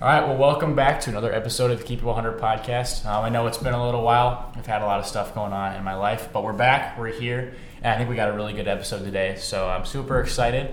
All right, well, welcome back to another episode of the Keep It 100 podcast. Um, I know it's been a little while. I've had a lot of stuff going on in my life, but we're back. We're here, and I think we got a really good episode today. So I'm super excited.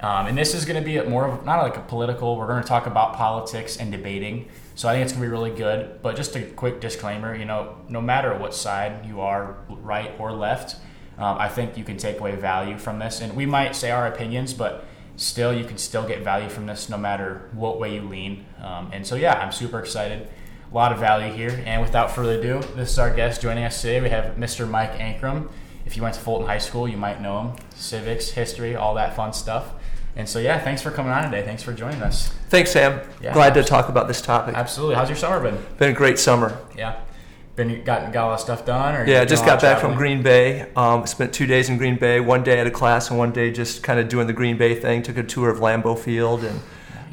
Um, and this is going to be more of not like a political. We're going to talk about politics and debating. So I think it's going to be really good. But just a quick disclaimer, you know, no matter what side you are, right or left, um, I think you can take away value from this. And we might say our opinions, but still you can still get value from this no matter what way you lean. Um, and so yeah, I'm super excited. A lot of value here. And without further ado, this is our guest joining us today. We have Mr. Mike Ankrom. If you went to Fulton High School, you might know him. Civics, history, all that fun stuff. And so yeah, thanks for coming on today. Thanks for joining us. Thanks, Sam. Yeah, Glad to talk about this topic. Absolutely. How's your summer been? Been a great summer. Yeah. Been got got a lot of stuff done or Yeah, just got back from? Green Bay. Um, spent two days in Green Bay. One day at a class, and one day just kind of doing the Green Bay thing. Took a tour of Lambeau Field and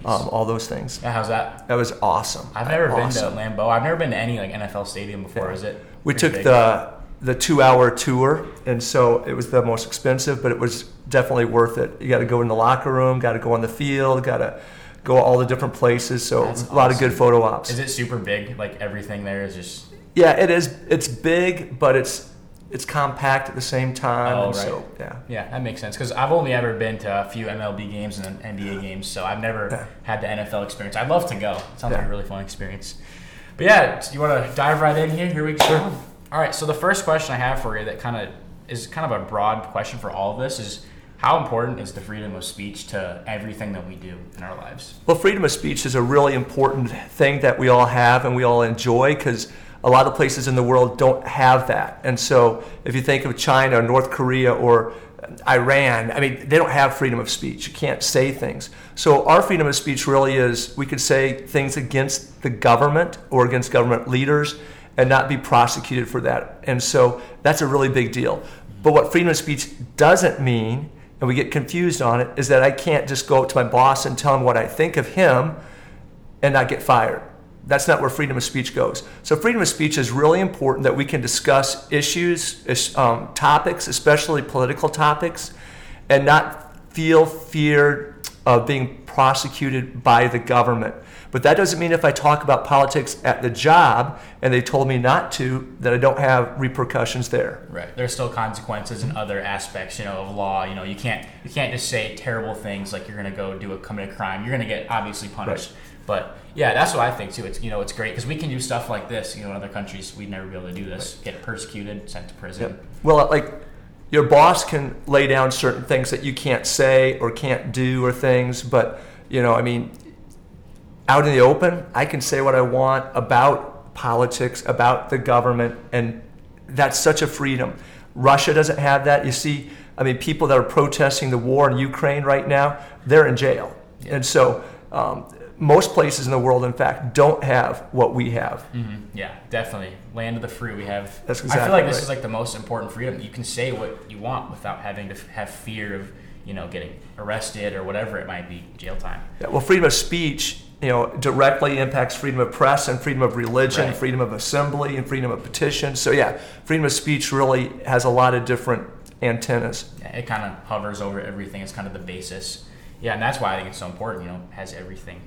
um, all those things. Yeah, how's that? That was awesome. I've never awesome. been to Lambeau. I've never been to any like NFL stadium before. Yeah. Is it? We took big? the the two hour tour, and so it was the most expensive, but it was definitely worth it. You got to go in the locker room, got to go on the field, got to go all the different places. So That's a lot of good photo ops. Is it super big? Like everything there is just Yeah, it is. It's big, but it's it's compact at the same time. Oh, right. So yeah, Yeah, that makes sense. Because I've only ever been to a few MLB games and NBA games, so I've never Yeah. had the NFL experience. I'd love to go. It sounds like a really fun experience. But yeah, you want to dive right in here? Here we go. All right. So the first question I have for you, that kind of is kind of a broad question for all of this, is how important is the freedom of speech to everything that we do in our lives? Well, freedom of speech is a really important thing that we all have and we all enjoy because a lot of places in the world don't have that. And so, if you think of China, or North Korea, or Iran, I mean, they don't have freedom of speech. You can't say things. So, our freedom of speech really is we could say things against the government or against government leaders and not be prosecuted for that. And so, that's a really big deal. But what freedom of speech doesn't mean, and we get confused on it, is that I can't just go up to my boss and tell him what I think of him and not get fired. That's not where freedom of speech goes. So, freedom of speech is really important that we can discuss issues, um, topics, especially political topics, and not feel fear of being prosecuted by the government. But that doesn't mean if I talk about politics at the job and they told me not to, that I don't have repercussions there. Right. There's still consequences and other aspects, you know, of law. You know, you can't you can't just say terrible things like you're gonna go do a commit a crime. You're gonna get obviously punished. But yeah, that's what I think too. It's you know, it's great because we can do stuff like this. You know, in other countries, we'd never be able to do this. Get persecuted, sent to prison. Well, like your boss can lay down certain things that you can't say or can't do or things, but you know, I mean, out in the open, I can say what I want about politics, about the government, and that's such a freedom. Russia doesn't have that. You see, I mean, people that are protesting the war in Ukraine right now, they're in jail. And so, um, most places in the world, in fact, don't have what we have. hmm Yeah, definitely. Land of the free. We have. That's I feel exactly like this is like the most important freedom. You can say what you want without having to f- have fear of you know getting arrested or whatever it might be, jail time. Yeah, well, freedom of speech, you know, directly impacts freedom of press and freedom of religion, Right. freedom of assembly, and freedom of petition. So yeah, freedom of speech really has a lot of different antennas. Yeah, it kind of hovers over everything. It's kind of the basis. Yeah, and that's why I think it's so important. You know, has everything.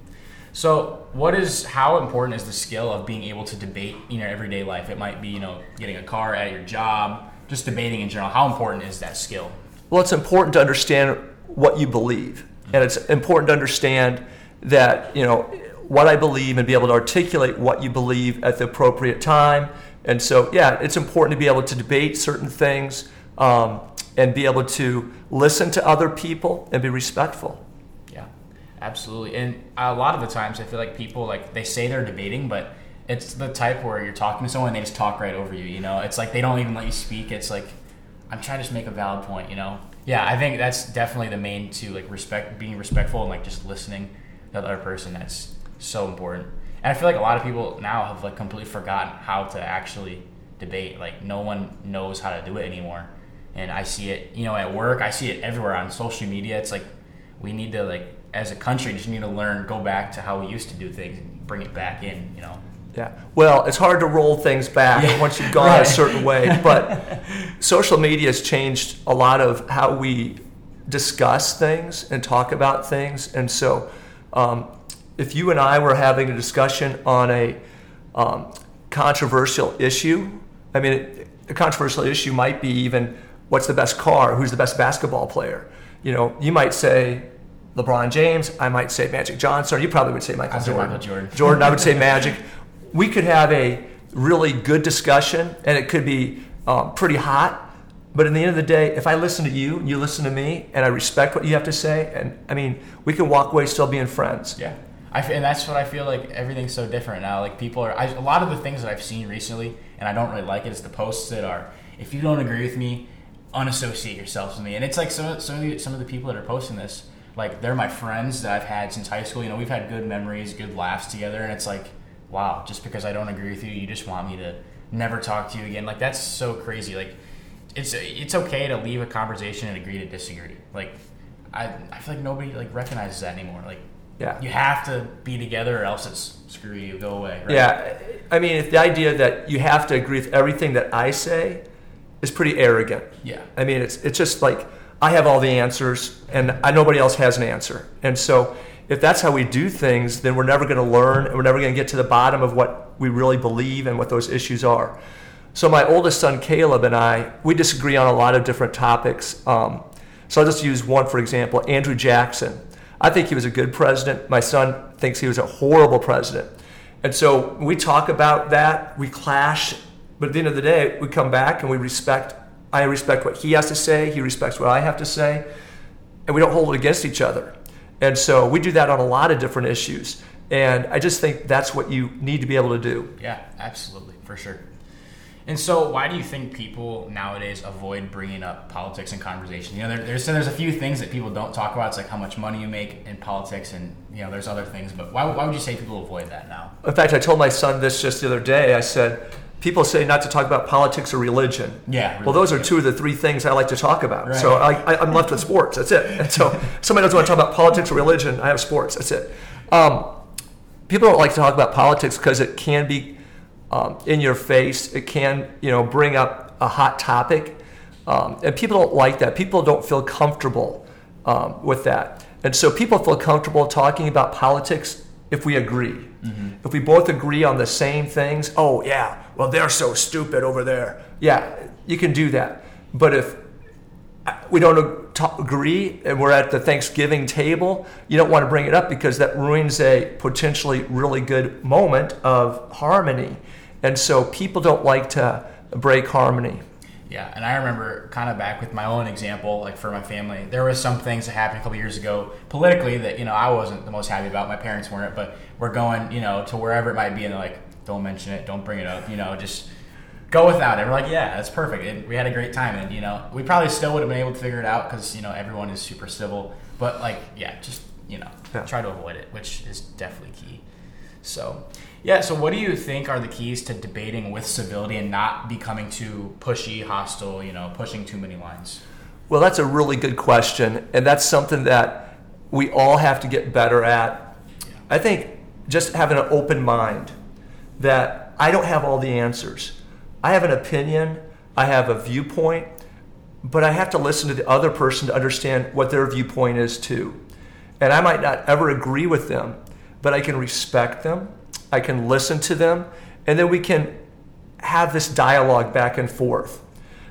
So, what is how important is the skill of being able to debate in your everyday life? It might be you know getting a car at your job, just debating in general. How important is that skill? Well, it's important to understand what you believe, and it's important to understand that you know what I believe and be able to articulate what you believe at the appropriate time. And so, yeah, it's important to be able to debate certain things um, and be able to listen to other people and be respectful. Absolutely. And a lot of the times, I feel like people like they say they're debating, but it's the type where you're talking to someone and they just talk right over you. You know, it's like they don't even let you speak. It's like I'm trying to just make a valid point. You know. Yeah, I think that's definitely the main two. Like respect, being respectful, and like just listening to the other person. That's so important. And I feel like a lot of people now have like completely forgotten how to actually debate. Like no one knows how to do it anymore. And I see it, you know, at work. I see it everywhere on social media. It's like we need to like as a country just need to learn go back to how we used to do things and bring it back in you know Yeah. Well, it's hard to roll things back Yeah. once you've gone Right. a certain way, but social media has changed a lot of how we discuss things and talk about things. And so, um, if you and I were having a discussion on a um, controversial issue, I mean, a controversial issue might be even what's the best car, who's the best basketball player. You know, you might say LeBron James, I might say Magic Johnson, you probably would say Michael I'd say Jordan. Michael Jordan. Jordan, I would say Magic. We could have a really good discussion, and it could be um, pretty hot. But in the end of the day, if I listen to you, you listen to me, and I respect what you have to say, and I mean, we can walk away still being friends. Yeah. I f- and that's what I feel like everything's so different now. Like people are, I, a lot of the things that I've seen recently, and I don't really like it, is the posts that are, if you don't agree with me, unassociate yourselves with me. And it's like some, some, of the, some of the people that are posting this, like they're my friends that I've had since high school. You know, we've had good memories, good laughs together, and it's like, wow, just because I don't agree with you, you just want me to never talk to you again. Like that's so crazy. Like it's it's okay to leave a conversation and agree to disagree. Like I I feel like nobody like recognizes that anymore. Like Yeah. you have to be together or else it's screw you, go away. Right? Yeah, I mean, if the idea that you have to agree with everything that I say is pretty arrogant. Yeah. I mean, it's it's just like I have all the answers, and I, nobody else has an answer. And so, if that's how we do things, then we're never going to learn, and we're never going to get to the bottom of what we really believe and what those issues are. So, my oldest son Caleb and I, we disagree on a lot of different topics. Um, so, I'll just use one for example: Andrew Jackson. I think he was a good president. My son thinks he was a horrible president. And so we talk about that, we clash, but at the end of the day, we come back and we respect. I respect what he has to say, he respects what I have to say, and we don't hold it against each other. And so we do that on a lot of different issues. And I just think that's what you need to be able to do. Yeah, absolutely, for sure. And so, why do you think people nowadays avoid bringing up politics in conversation? You know, there, there's there's a few things that people don't talk about. It's like how much money you make in politics, and you know, there's other things. But why, why would you say people avoid that now? In fact, I told my son this just the other day. I said, people say not to talk about politics or religion. Yeah, Well, those are two of the three things I like to talk about. Right. So I, I, I'm left with sports. That's it. And so somebody doesn't want to talk about politics or religion. I have sports. That's it. Um, people don't like to talk about politics because it can be um, in your face. It can, you know, bring up a hot topic, um, and people don't like that. People don't feel comfortable um, with that, and so people feel comfortable talking about politics if we agree. If we both agree on the same things, oh yeah, well they're so stupid over there. Yeah, you can do that. But if uh, we don't agree and we're at the Thanksgiving table, you don't want to bring it up because that ruins a potentially really good moment of harmony. And so people don't like to break harmony. Yeah, and I remember kind of back with my own example, like for my family, there was some things that happened a couple years ago politically that you know I wasn't the most happy about. My parents weren't, but we're going, you know, to wherever it might be, and they're like, "Don't mention it, don't bring it up," you know, just go without it. We're like, "Yeah, that's perfect." And we had a great time, and you know, we probably still would have been able to figure it out because you know everyone is super civil, but like, yeah, just you know, Yeah. try to avoid it, which is definitely key. So, yeah. So, what do you think are the keys to debating with civility and not becoming too pushy, hostile? You know, pushing too many lines. Well, that's a really good question, and that's something that we all have to get better at. I think just having an open mind that I don't have all the answers. I have an opinion, I have a viewpoint, but I have to listen to the other person to understand what their viewpoint is too. And I might not ever agree with them, but I can respect them, I can listen to them, and then we can have this dialogue back and forth.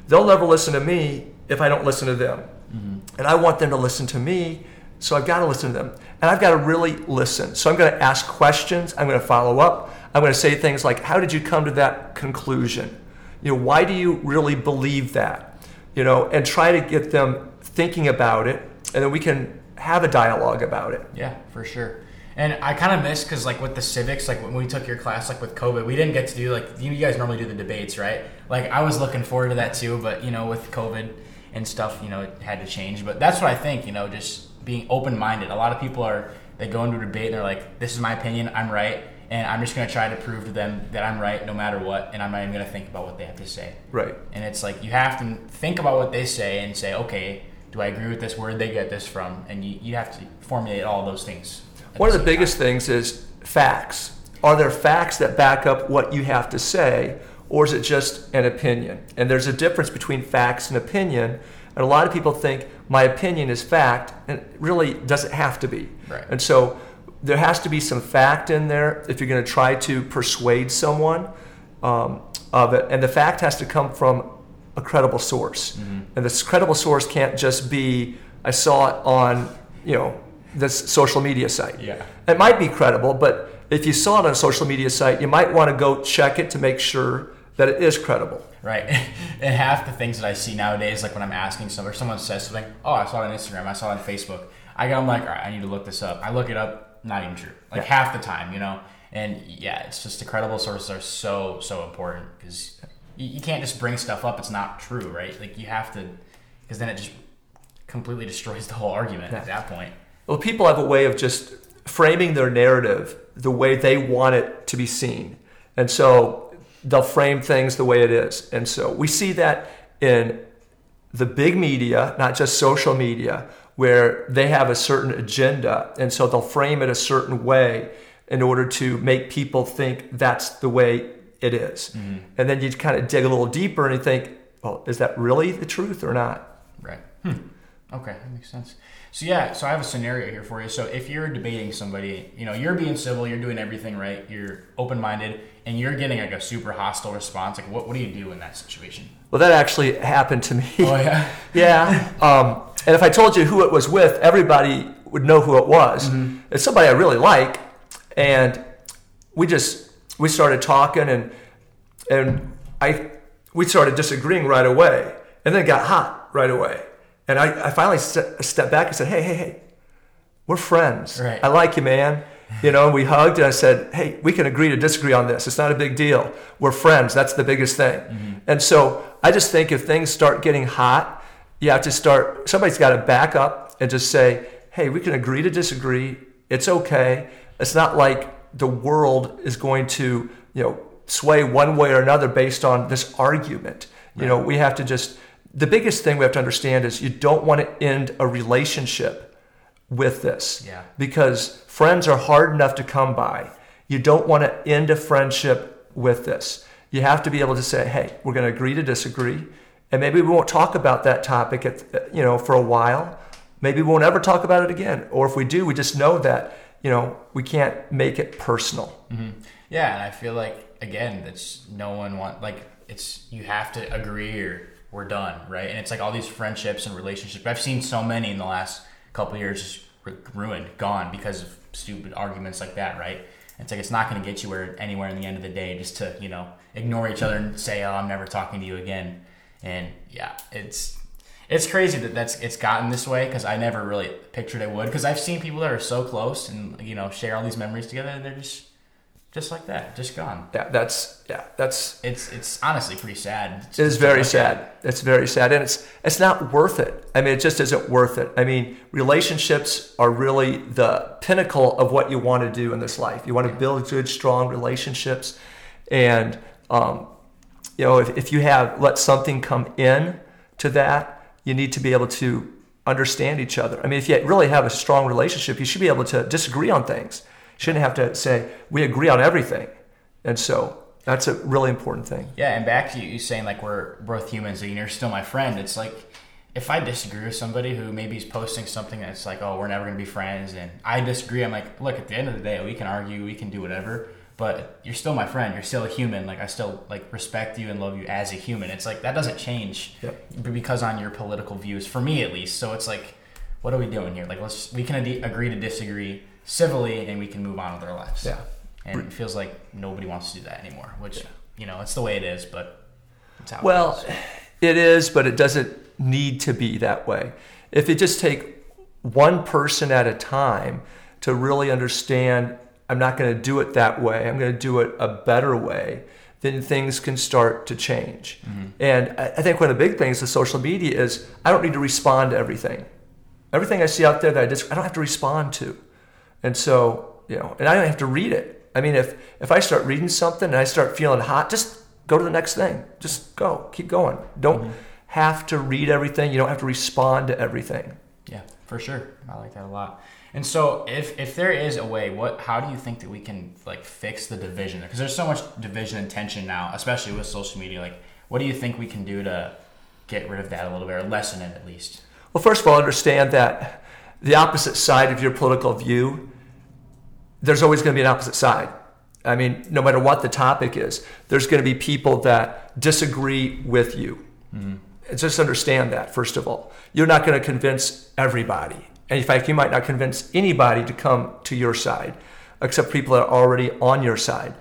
They'll never listen to me if I don't listen to them. Mm-hmm. And I want them to listen to me, so I've got to listen to them. And I've got to really listen. So I'm going to ask questions, I'm going to follow up, I'm going to say things like, How did you come to that conclusion? You know, why do you really believe that? You know, and try to get them thinking about it, and then we can have a dialogue about it. Yeah, for sure. And I kind of miss because like with the civics, like when we took your class, like with COVID, we didn't get to do like you guys normally do the debates, right? Like I was looking forward to that too, but you know with COVID and stuff, you know it had to change. But that's what I think, you know, just being open minded. A lot of people are they go into a debate and they're like, "This is my opinion, I'm right." And I'm just gonna try to prove to them that I'm right no matter what, and I'm not even gonna think about what they have to say. Right. And it's like you have to think about what they say and say, okay, do I agree with this? Where did they get this from? And you, you have to formulate all those things. One of the biggest things is facts. Are there facts that back up what you have to say, or is it just an opinion? And there's a difference between facts and opinion. And a lot of people think my opinion is fact, and it really doesn't have to be. Right. And so there has to be some fact in there if you're going to try to persuade someone um, of it, and the fact has to come from a credible source. And this credible source can't just be I saw it on you know this social media site. Yeah. It might be credible, but if you saw it on a social media site, you might want to go check it to make sure that it is credible. Right. and half the things that I see nowadays, like when I'm asking someone or someone says something, oh, I saw it on Instagram, I saw it on Facebook. I go, I'm like, all right, I need to look this up. I look it up, not even true. Like Yeah. half the time, you know? And yeah, it's just the credible sources are so, so important because you, you can't just bring stuff up. It's not true, right? Like you have to, because then it just completely destroys the whole argument at that point. Well, people have a way of just framing their narrative the way they want it to be seen. And so they'll frame things the way it is. And so we see that in the big media, not just social media, where they have a certain agenda. And so they'll frame it a certain way in order to make people think that's the way it is. And then you kind of dig a little deeper and you think, well, is that really the truth or not? Right. Hmm. Okay, that makes sense. So yeah, so I have a scenario here for you. So if you're debating somebody, you know, you're being civil, you're doing everything right, you're open-minded, and you're getting like a super hostile response. Like, what, what do you do in that situation? Well, that actually happened to me. Oh yeah. Yeah. Um, and if I told you who it was with, everybody would know who it was. It's somebody I really like, and we just we started talking, and and I we started disagreeing right away, and then it got hot right away. And I, I finally ste- stepped back and said, "Hey, hey, hey, we're friends. Right. I like you, man." You know, we hugged, and I said, "Hey, we can agree to disagree on this. It's not a big deal. We're friends. That's the biggest thing." Mm-hmm. And so I just think if things start getting hot, you have to start. Somebody's got to back up and just say, "Hey, we can agree to disagree. It's okay. It's not like the world is going to, you know, sway one way or another based on this argument. You know, we have to just. The biggest thing we have to understand is you don't want to end a relationship with this. Yeah. Because friends are hard enough to come by. You don't want to end a friendship with this. You have to be able to say, "Hey, we're going to agree to disagree." And maybe we won't talk about that topic at, you know, for a while. Maybe we won't ever talk about it again. Or if we do, we just know that, you know, we can't make it personal. Mm-hmm. Yeah, and I feel like again, it's no one want like it's you have to agree or we're done, right? And it's like all these friendships and relationships. I've seen so many in the last couple years just ruined, gone because of stupid arguments like that, right? It's like it's not going to get you where anywhere in the end of the day just to you know ignore each other and say, "Oh, I'm never talking to you again." And yeah, it's it's crazy that that's it's gotten this way because I never really pictured it would. Because I've seen people that are so close and you know share all these memories together, and they're just just like that, just gone. Yeah, that's yeah, that's It's it's honestly pretty sad. It is very sad. It's very sad, and it's it's not worth it. I mean, it just isn't worth it. I mean, relationships are really the pinnacle of what you want to do in this life. You want to build good, strong relationships, and um, you know, if, if you have let something come in to that, you need to be able to understand each other. I mean, if you really have a strong relationship, you should be able to disagree on things. Shouldn't have to say we agree on everything, and so that's a really important thing. Yeah, and back to you, saying like we're both humans and you're still my friend. It's like if I disagree with somebody who maybe is posting something that's like, oh, we're never gonna be friends, and I disagree, I'm like, look, at the end of the day, we can argue, we can do whatever, but you're still my friend. You're still a human. Like I still like respect you and love you as a human. It's like that doesn't change Yep. because on your political views, for me at least. So it's like, what are we doing here? Like let's we can ade- agree to disagree civilly, and we can move on with our lives. Yeah. And it feels like nobody wants to do that anymore, which, you know, it's the way it is, but it's how it Well, is. it is, but it doesn't need to be that way. If you just take one person at a time to really understand, I'm not going to do it that way, I'm going to do it a better way, then things can start to change. Mm-hmm. And I I think one of the big things with social media is I don't need to respond to everything. Everything I see out there that I just I don't have to respond to. And so, you know, and I don't have to read it. I mean, if if I start reading something and I start feeling hot, just go to the next thing. Just go, keep going. Don't mm-hmm. have to read everything. You don't have to respond to everything. yeah, for sure. I like that a lot. And so, if if there is a way, what how do you think that we can like fix the division? Because there's so much division and tension now, especially with social media. Like, what do you think we can do to get rid of that a little bit or lessen it at least? Well, first of all, understand that the opposite side of your political view there's always going to be an opposite side. I mean, no matter what the topic is, there's going to be people that disagree with you. Mm-hmm. And just understand that, first of all. You're not going to convince everybody. And in fact, you might not convince anybody to come to your side, except people that are already on your side.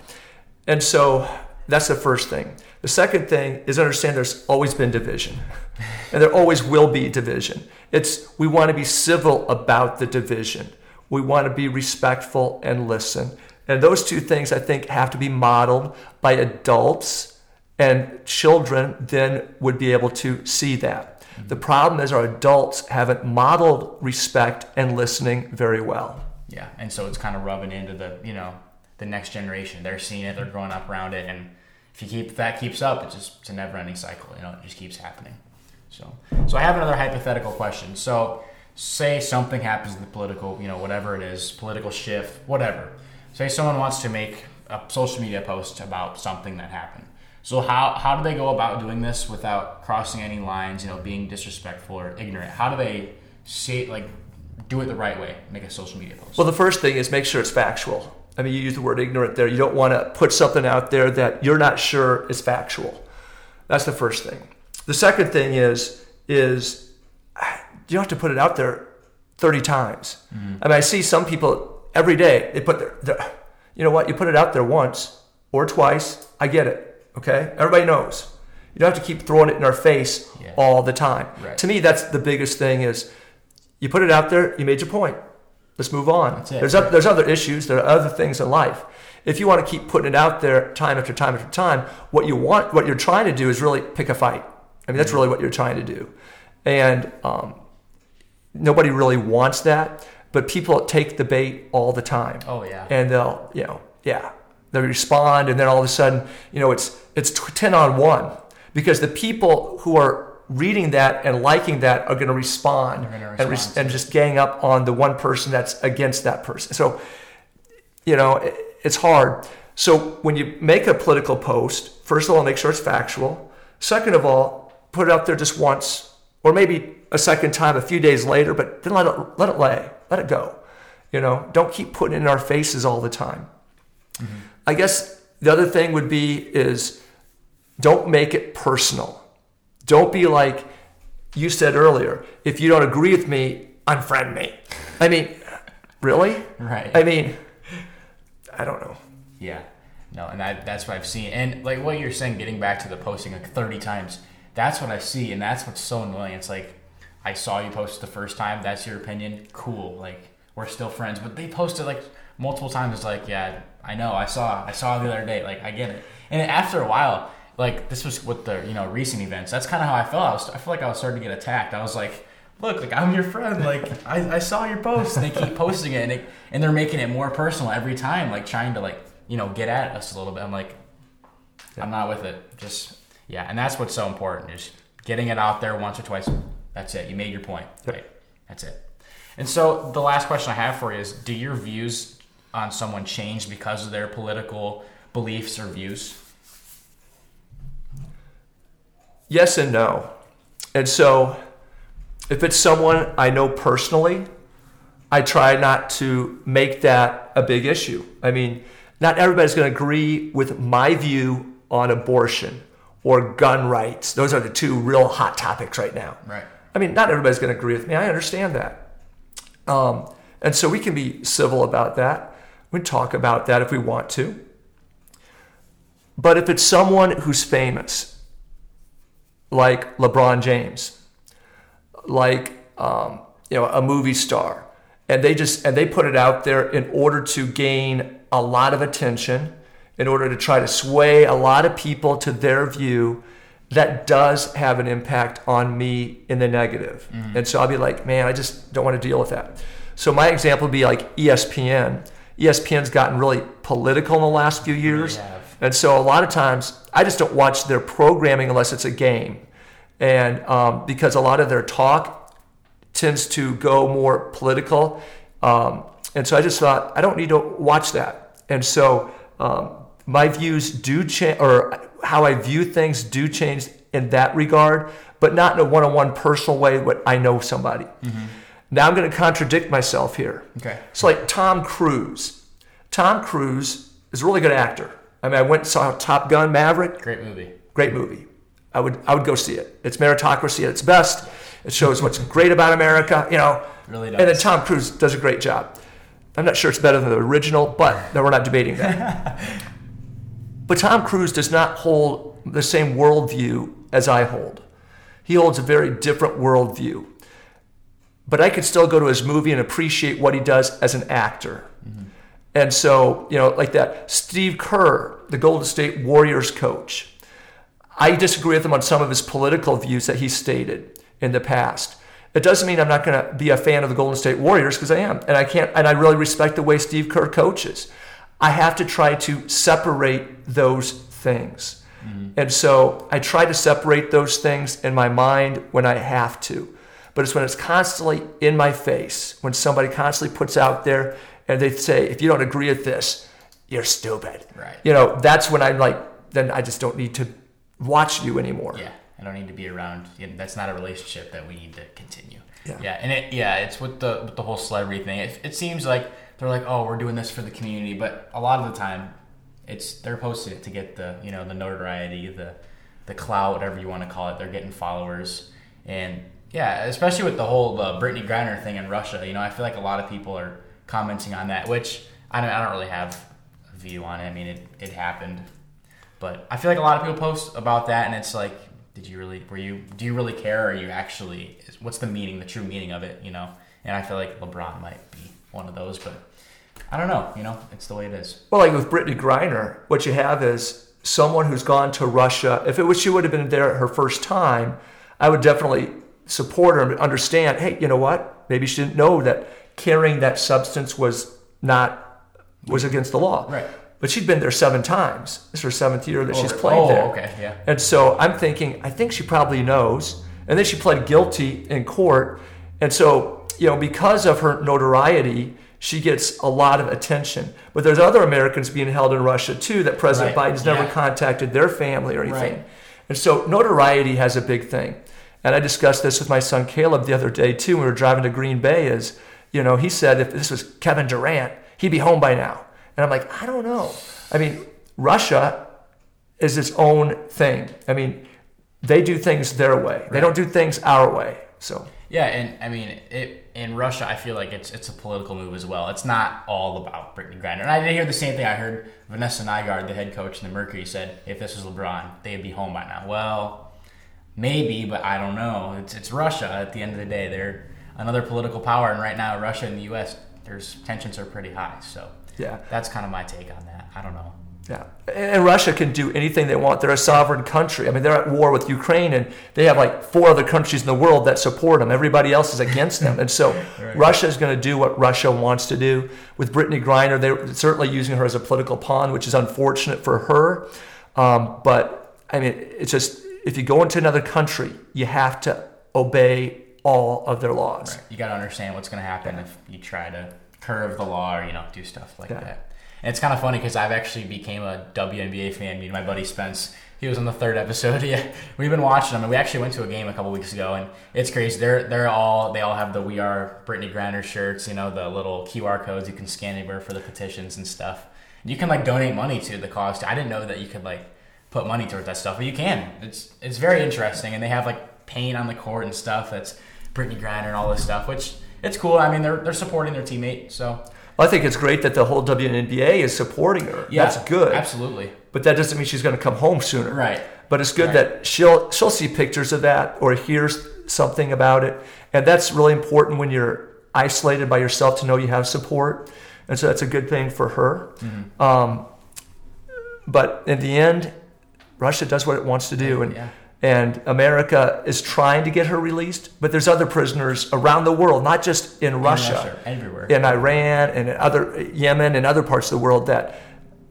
And so that's the first thing. The second thing is understand there's always been division, and there always will be division. It's we want to be civil about the division. We want to be respectful and listen. And those two things I think have to be modeled by adults and children then would be able to see that. Mm-hmm. The problem is our adults haven't modeled respect and listening very well. Yeah, and so it's kind of rubbing into the, you know, the next generation. They're seeing it, they're growing up around it and if you keep if that keeps up, it's just it's a never ending cycle, you know, it just keeps happening. So so I have another hypothetical question. So say something happens in the political, you know, whatever it is, political shift, whatever say someone wants to make a social media post about something that happened. So how, how do they go about doing this without crossing any lines, you know, being disrespectful or ignorant? How do they say like do it the right way, make a social media post? Well, the first thing is make sure it's factual. I mean, you use the word ignorant there. You don't want to put something out there that you're not sure is factual. That's the first thing. The second thing is is you don't have to put it out there 30 times. Mm-hmm. I mean, I see some people every day they put their, their, you know what you put it out there once or twice i get it okay everybody knows you don't have to keep throwing it in our face yeah. all the time right. to me that's the biggest thing is you put it out there you made your point let's move on there's, right. there's other issues there are other things in life if you want to keep putting it out there time after time after time what you want what you're trying to do is really pick a fight i mean that's mm-hmm. really what you're trying to do and um, nobody really wants that but people take the bait all the time. Oh yeah. And they'll, you know, yeah, they respond, and then all of a sudden, you know, it's it's ten on one because the people who are reading that and liking that are going to respond, and, re- and just gang up on the one person that's against that person. So, you know, it, it's hard. So when you make a political post, first of all, make sure it's factual. Second of all, put it out there just once, or maybe a second time a few days later, but then let it let it lay. Let it go. You know, don't keep putting it in our faces all the time. Mm-hmm. I guess the other thing would be is don't make it personal. Don't be like you said earlier, if you don't agree with me, unfriend me. I mean, really? Right. I mean, I don't know. Yeah. No, and that, that's what I've seen. And like what you're saying, getting back to the posting like 30 times, that's what I see. And that's what's so annoying. It's like, I saw you post the first time. That's your opinion. Cool. Like we're still friends. But they posted like multiple times. It's like, yeah, I know. I saw. I saw the other day. Like I get it. And after a while, like this was with the you know recent events. That's kind of how I felt. I was. I feel like I was starting to get attacked. I was like. Look, like I'm your friend. Like I, I saw your post. And they keep posting it, and, they, and they're making it more personal every time. Like trying to like you know get at us a little bit. I'm like, I'm not with it. Just yeah, and that's what's so important is getting it out there once or twice that's it. You made your point. Yep. Right. That's it. And so the last question I have for you is do your views on someone change because of their political beliefs or views? Yes and no. And so if it's someone I know personally, I try not to make that a big issue. I mean, not everybody's going to agree with my view on abortion or gun rights. Those are the two real hot topics right now. Right. I mean, not everybody's going to agree with me. I understand that. Um, and so we can be civil about that. We can talk about that if we want to. But if it's someone who's famous, like LeBron James, like um, you know a movie star, and they just and they put it out there in order to gain a lot of attention, in order to try to sway a lot of people to their view, that does have an impact on me in the negative. Mm-hmm. And so I'll be like, man, I just don't want to deal with that. So my example would be like ESPN. ESPN's gotten really political in the last few years. And so a lot of times I just don't watch their programming unless it's a game. And um, because a lot of their talk tends to go more political. Um, and so I just thought, I don't need to watch that. And so um, my views do change, or how I view things do change in that regard, but not in a one-on-one personal way. but I know somebody. Mm-hmm. Now I'm going to contradict myself here. Okay. So like Tom Cruise, Tom Cruise is a really good actor. I mean, I went and saw Top Gun Maverick. Great movie. Great movie. I would I would go see it. It's meritocracy at its best. It shows what's great about America, you know. Really does. And then Tom Cruise does a great job. I'm not sure it's better than the original, but no, we're not debating that. but Tom Cruise does not hold the same worldview as I hold. He holds a very different worldview. But I could still go to his movie and appreciate what he does as an actor. Mm-hmm. And so, you know, like that, Steve Kerr, the Golden State Warriors coach, I disagree with him on some of his political views that he stated in the past. It doesn't mean I'm not going to be a fan of the Golden State Warriors because I am, and I can't, and I really respect the way Steve Kerr coaches. I have to try to separate those things, mm-hmm. and so I try to separate those things in my mind when I have to. But it's when it's constantly in my face, when somebody constantly puts out there and they say, if you don't agree with this, you're stupid. Right. You know, that's when I'm like, then I just don't need to watch you anymore. Yeah. I don't need to be around. That's not a relationship that we need to continue. Yeah. Yeah. And it, yeah, it's with the with the whole celebrity thing. It, it seems like they're like, oh, we're doing this for the community, but a lot of the time, it's they're posting it to get the you know the notoriety, the the clout, whatever you want to call it. They're getting followers, and yeah, especially with the whole uh, Brittney Griner thing in Russia. You know, I feel like a lot of people are commenting on that, which I don't, I don't really have a view on it. I mean, it, it happened, but I feel like a lot of people post about that, and it's like, did you really? Were you? Do you really care? Or are you actually? What's the meaning? The true meaning of it? You know? And I feel like LeBron might be one of those, but I don't know. You know, it's the way it is. Well, like with Brittney Griner, what you have is someone who's gone to Russia. If it was she would have been there her first time, I would definitely support her and understand. Hey, you know what? Maybe she didn't know that carrying that substance was not was against the law. Right. But she'd been there seven times. Is her seventh year that oh, she's played oh, there. okay, yeah. And so I'm thinking, I think she probably knows. And then she pled guilty in court. And so, you know, because of her notoriety, she gets a lot of attention. But there's other Americans being held in Russia too that President right. Biden's never contacted their family or anything. Right. And so notoriety has a big thing. And I discussed this with my son Caleb the other day too. When we were driving to Green Bay. Is you know he said if this was Kevin Durant, he'd be home by now. And I'm like, I don't know. I mean, Russia is its own thing. I mean, they do things their way. Right. They don't do things our way. So yeah, and I mean, it, in Russia, I feel like it's it's a political move as well. It's not all about Brittney Griner. And I did hear the same thing. I heard Vanessa Nygaard, the head coach in the Mercury, said if this was LeBron, they'd be home by now. Well, maybe, but I don't know. It's it's Russia. At the end of the day, they're another political power, and right now, Russia and the U.S. There's tensions are pretty high. So yeah, that's kind of my take on that. I don't know. Yeah, and Russia can do anything they want. They're a sovereign country. I mean, they're at war with Ukraine, and they have like four other countries in the world that support them. Everybody else is against them, and so right. Russia is going to do what Russia wants to do. With Brittney Griner, they're certainly using her as a political pawn, which is unfortunate for her. Um, but I mean, it's just if you go into another country, you have to obey all of their laws. Right. You got to understand what's going to happen if you try to curve the law or you know do stuff like yeah. that. And it's kind of funny because I've actually became a WNBA fan. Me and my buddy Spence, he was on the third episode. Yeah, we've been watching them, and we actually went to a game a couple weeks ago, and it's crazy. They're they're all they all have the "We Are Brittney Griner" shirts. You know the little QR codes you can scan anywhere for the petitions and stuff. You can like donate money to the cause. I didn't know that you could like put money towards that stuff, but you can. It's it's very interesting, and they have like paint on the court and stuff. That's Brittney Griner and all this stuff, which it's cool. I mean, they're they're supporting their teammate, so. I think it's great that the whole WNBA is supporting her. Yeah, That's good. Absolutely. But that doesn't mean she's going to come home sooner. Right. But it's good right. that she'll she'll see pictures of that or hears something about it, and that's really important when you're isolated by yourself to know you have support, and so that's a good thing for her. Mm-hmm. Um, but in the end, Russia does what it wants to do, and yeah. And America is trying to get her released. But there's other prisoners around the world, not just in, in Russia, Russia, everywhere, in Iran and in other Yemen and other parts of the world that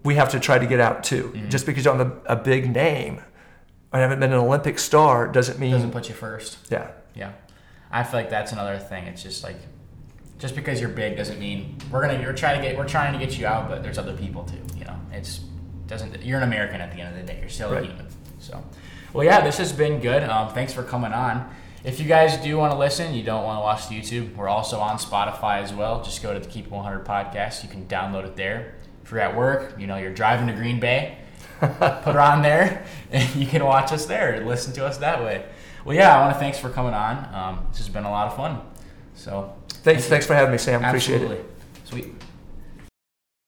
we have to try to get out too. Mm-hmm. Just because you don't have a, a big name, I haven't been an Olympic star, doesn't mean doesn't put you first. Yeah, yeah. I feel like that's another thing. It's just like just because you're big doesn't mean we're gonna you're trying to get we're trying to get you out, but there's other people too. You know, it's doesn't you're an American at the end of the day. You're still right. a human. So, well, yeah, this has been good. Um, thanks for coming on. If you guys do want to listen, you don't want to watch YouTube, we're also on Spotify as well. Just go to the Keep 100 podcast. You can download it there. if you're at work, you know, you're driving to Green Bay, put it on there, and you can watch us there and listen to us that way. Well, yeah, I want to thanks for coming on. Um, this has been a lot of fun. So Thanks, thanks for having me, Sam. Appreciate it. absolutely. Sweet.